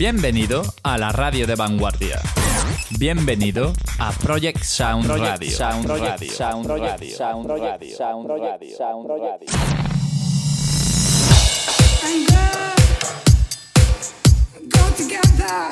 Bienvenido a la radio de vanguardia. Bienvenido a Project Sound Radio. Sound Radio. Sound Radio. Sound Radio. Sound Radio. Sound Radio. Go together.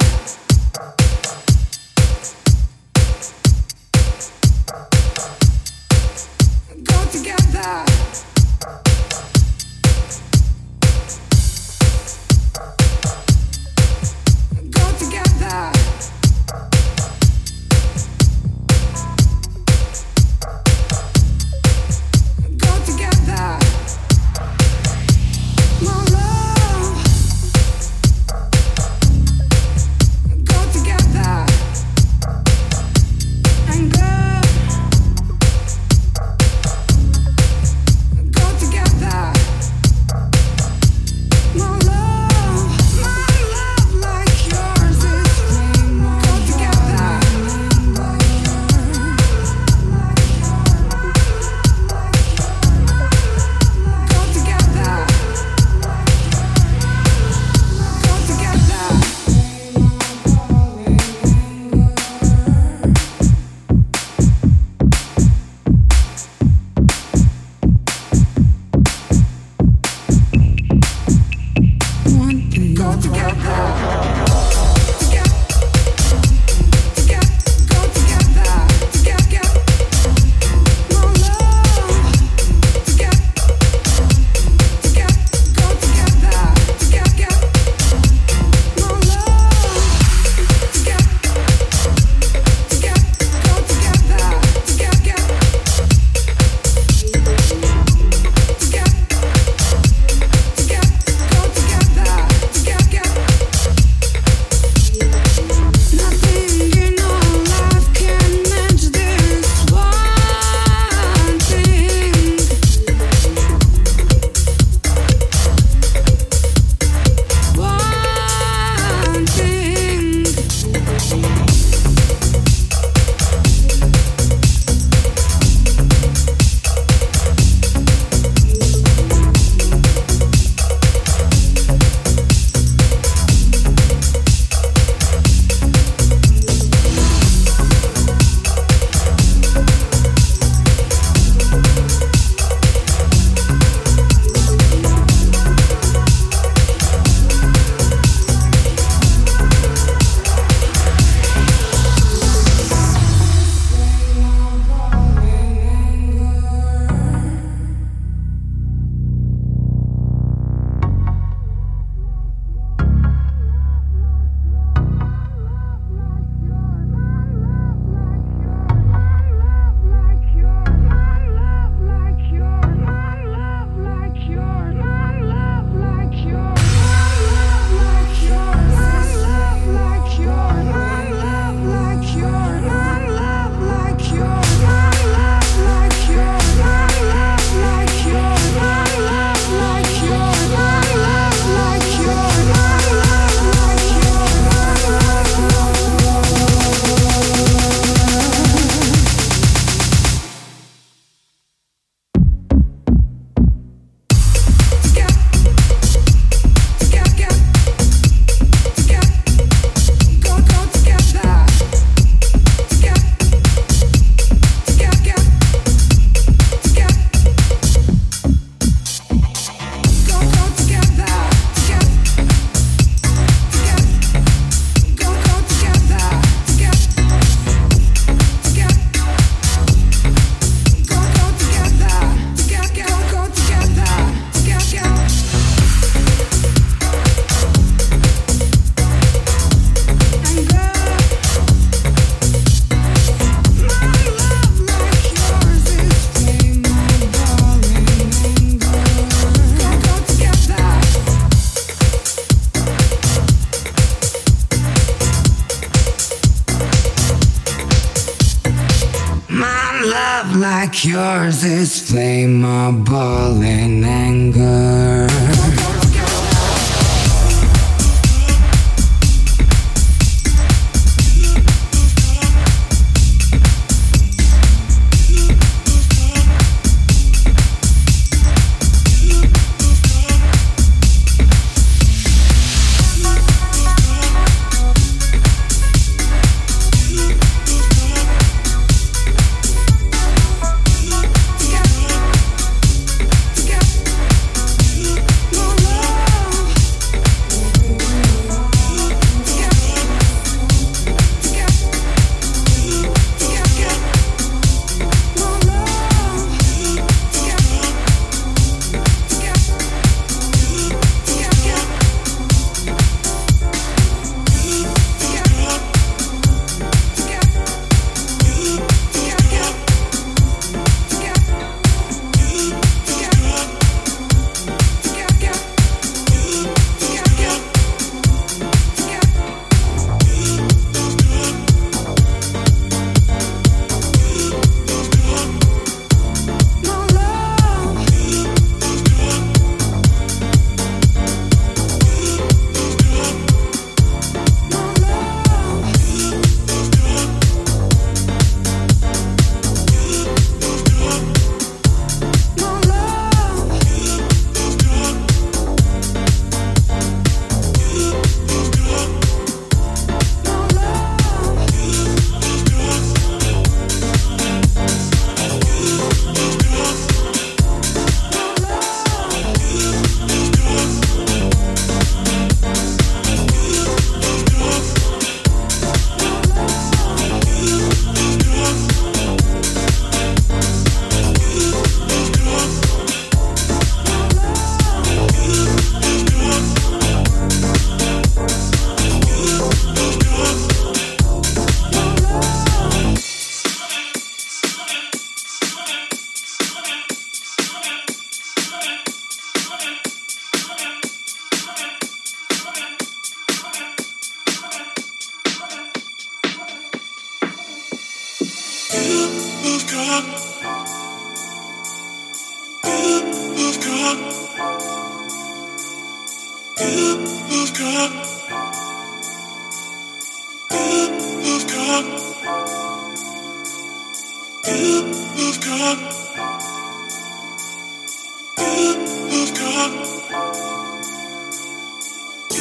Love like yours is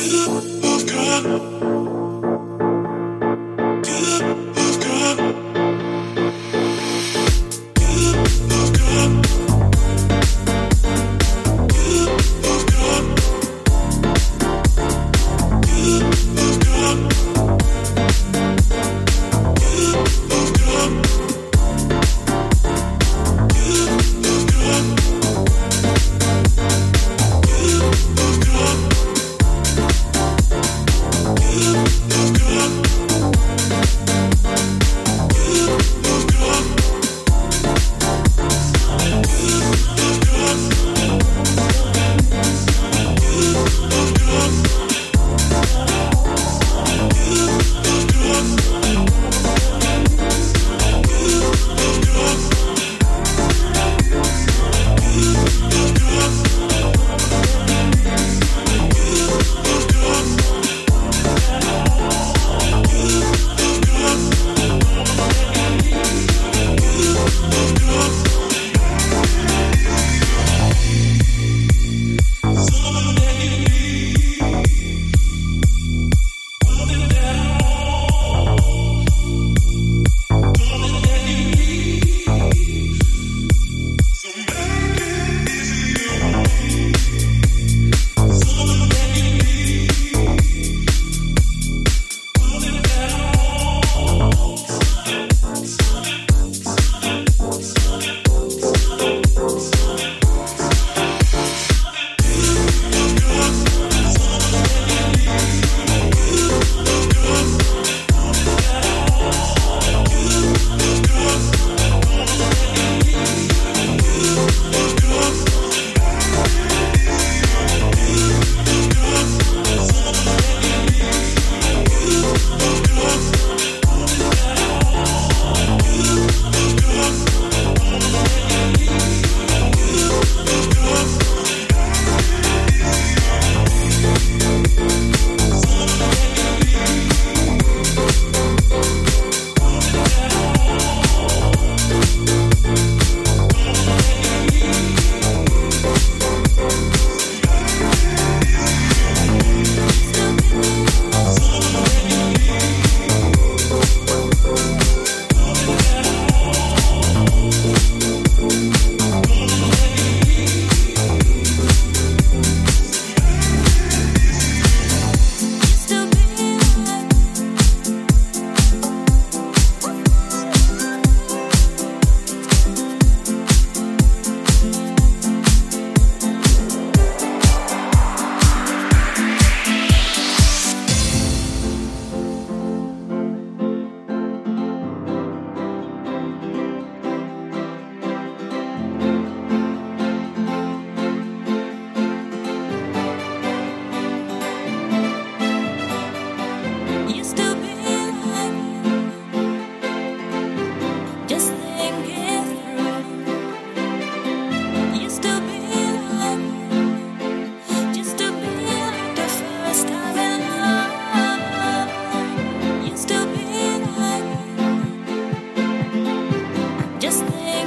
Love Just think.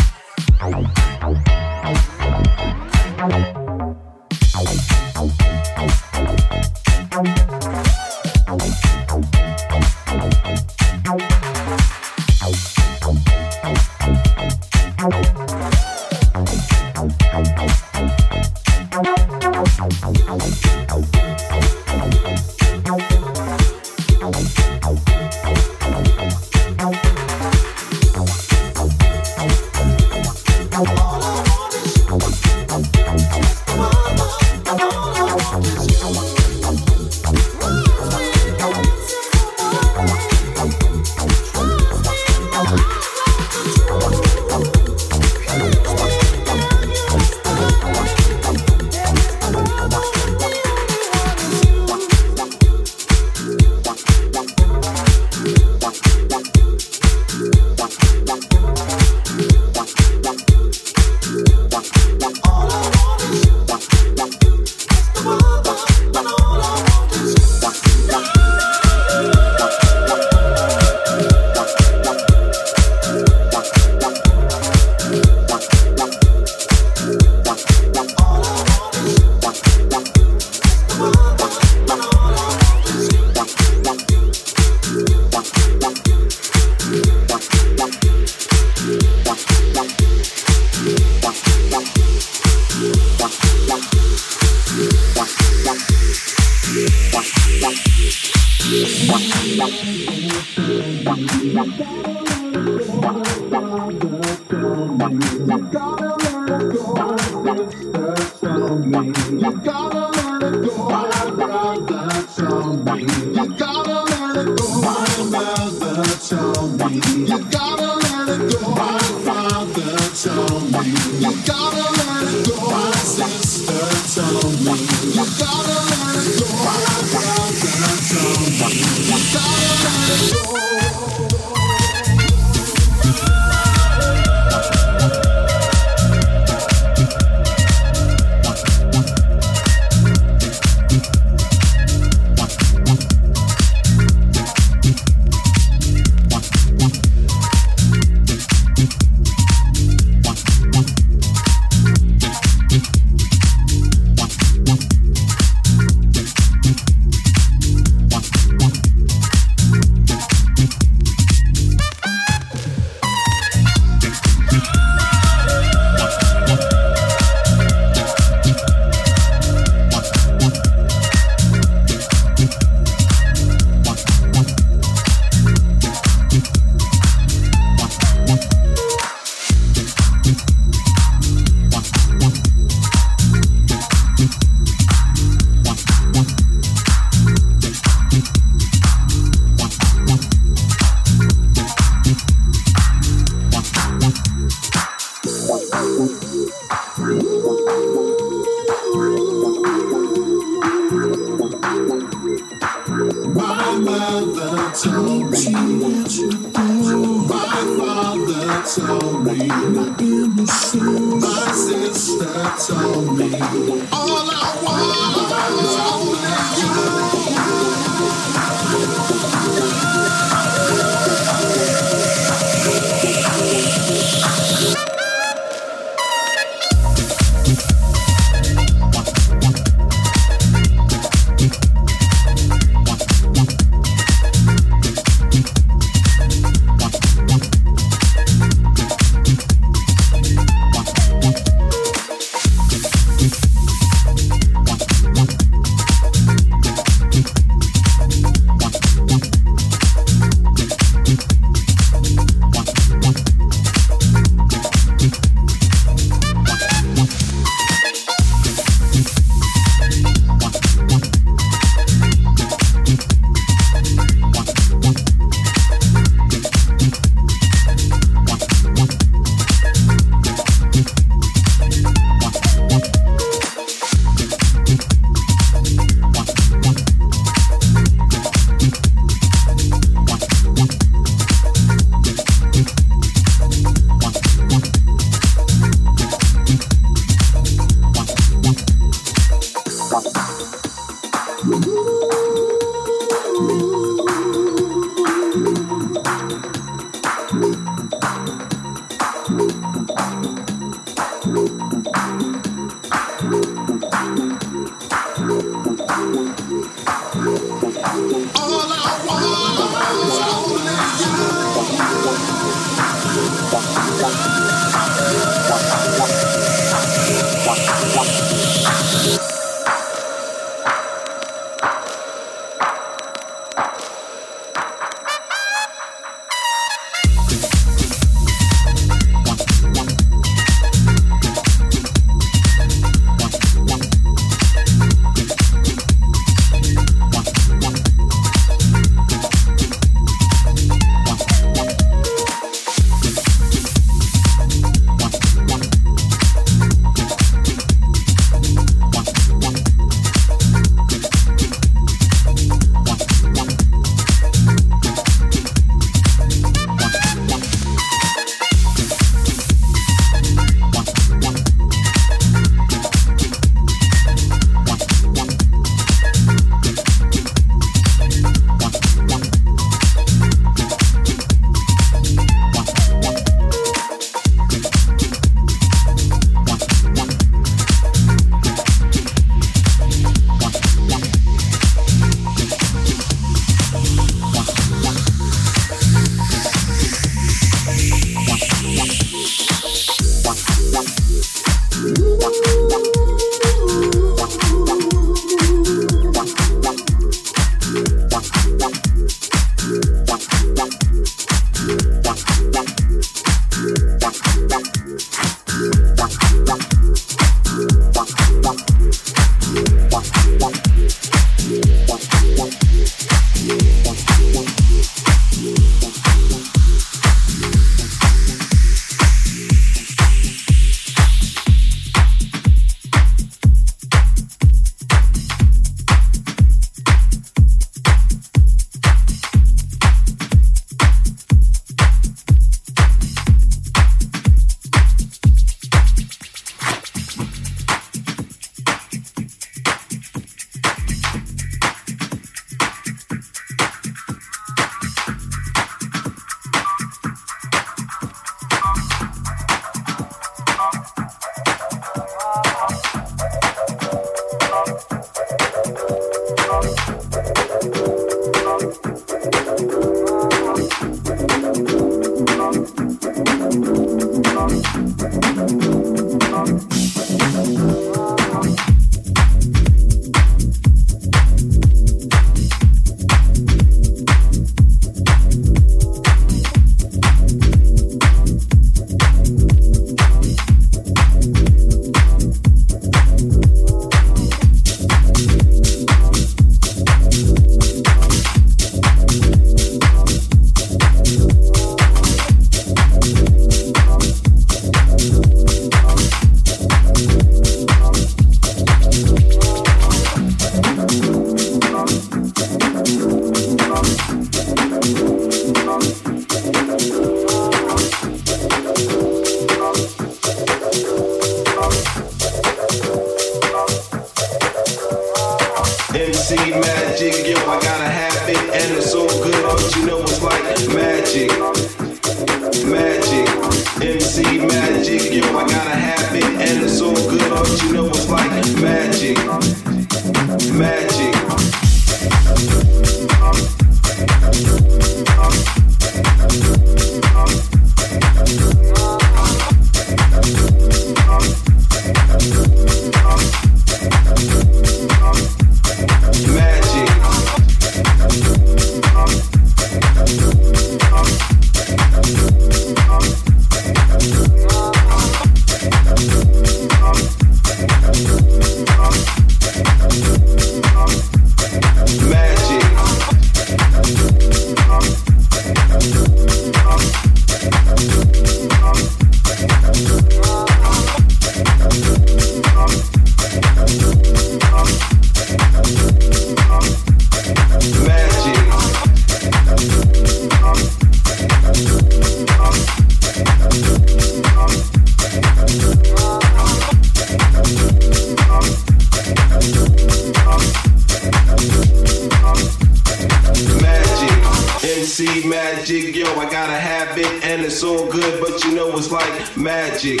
Magic,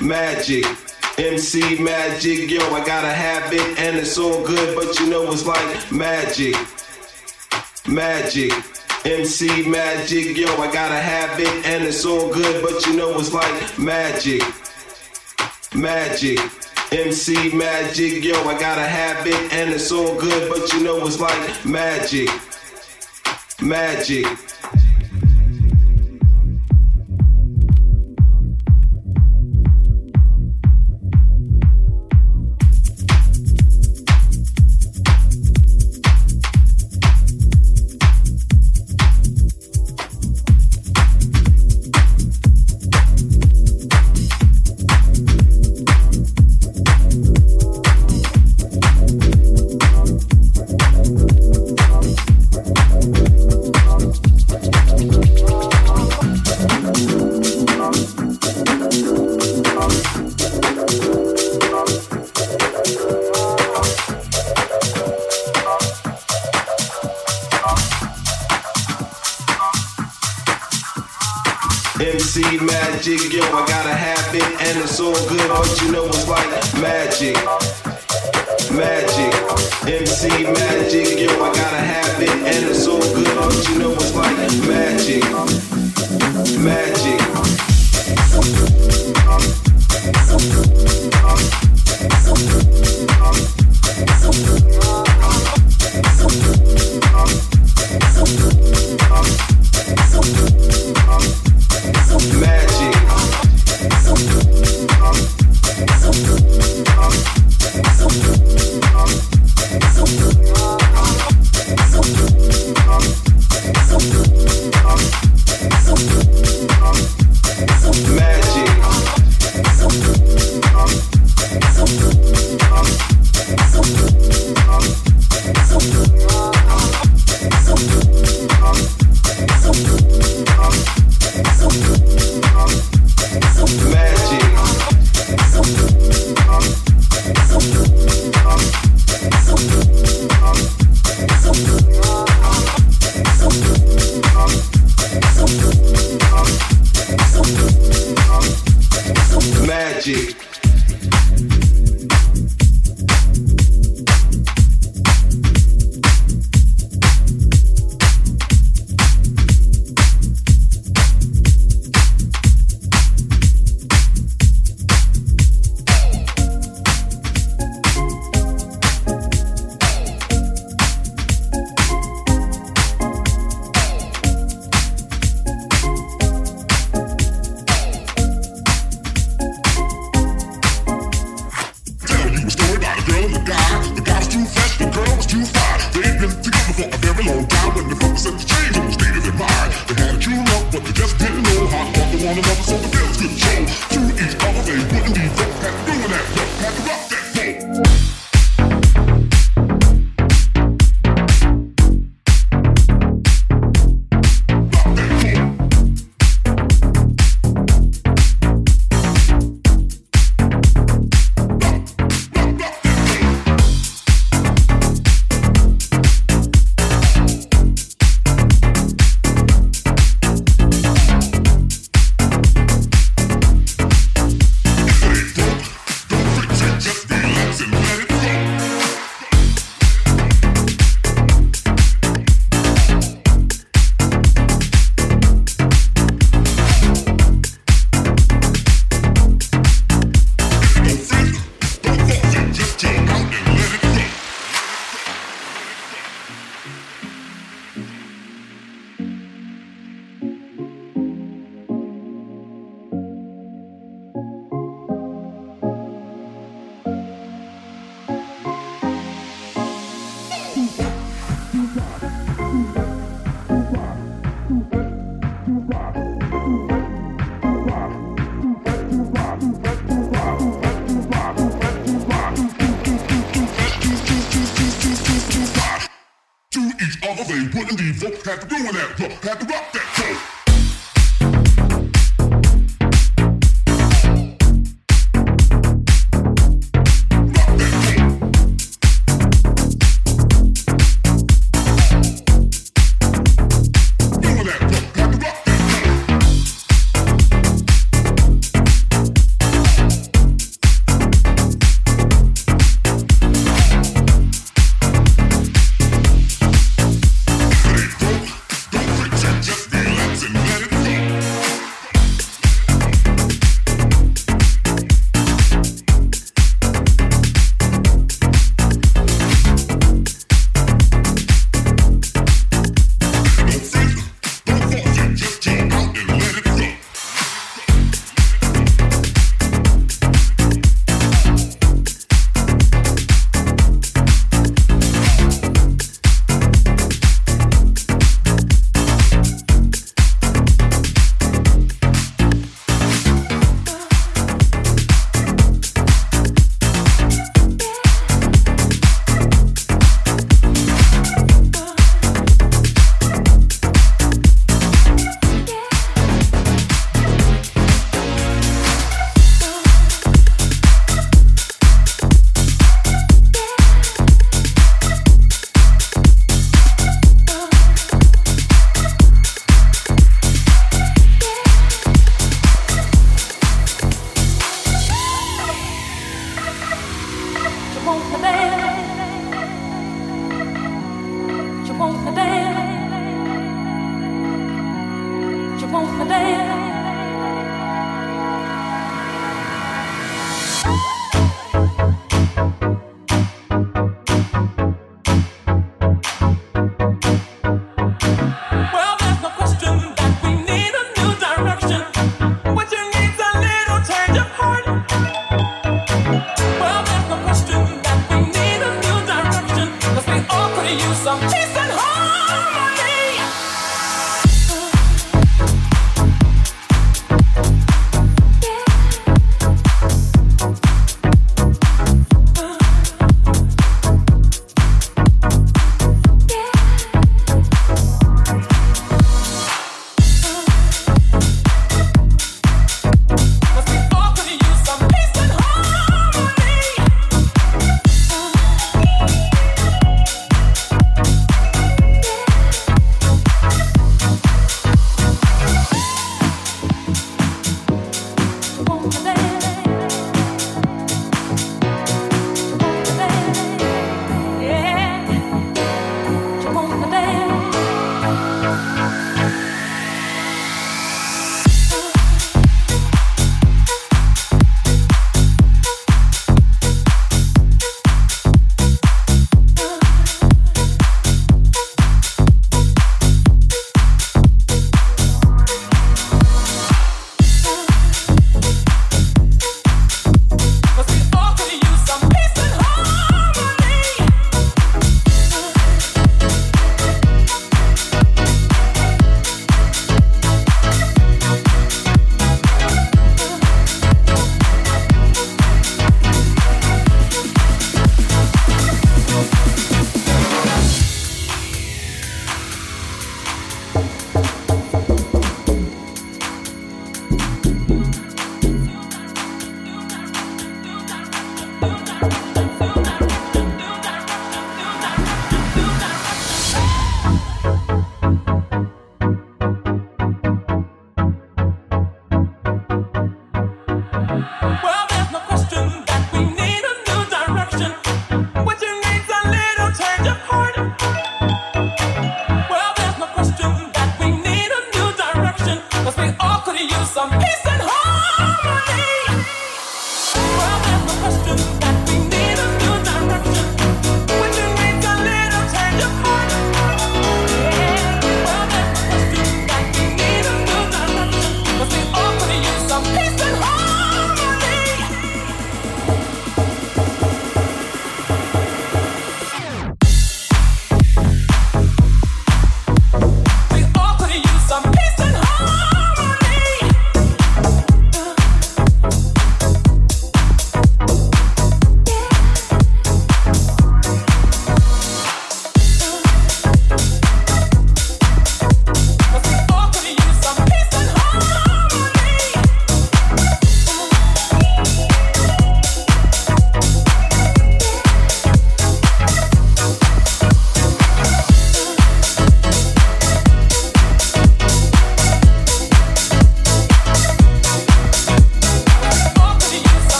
magic. MC magic, yo, I got a habit and it's all good, but you know it's like magic, magic. MC magic, yo, I got a habit and it's all good, but you know it's like magic, magic. MC magic, yo, I got a habit and it's all good, but you know it's like magic, magic.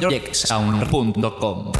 projectsound.com.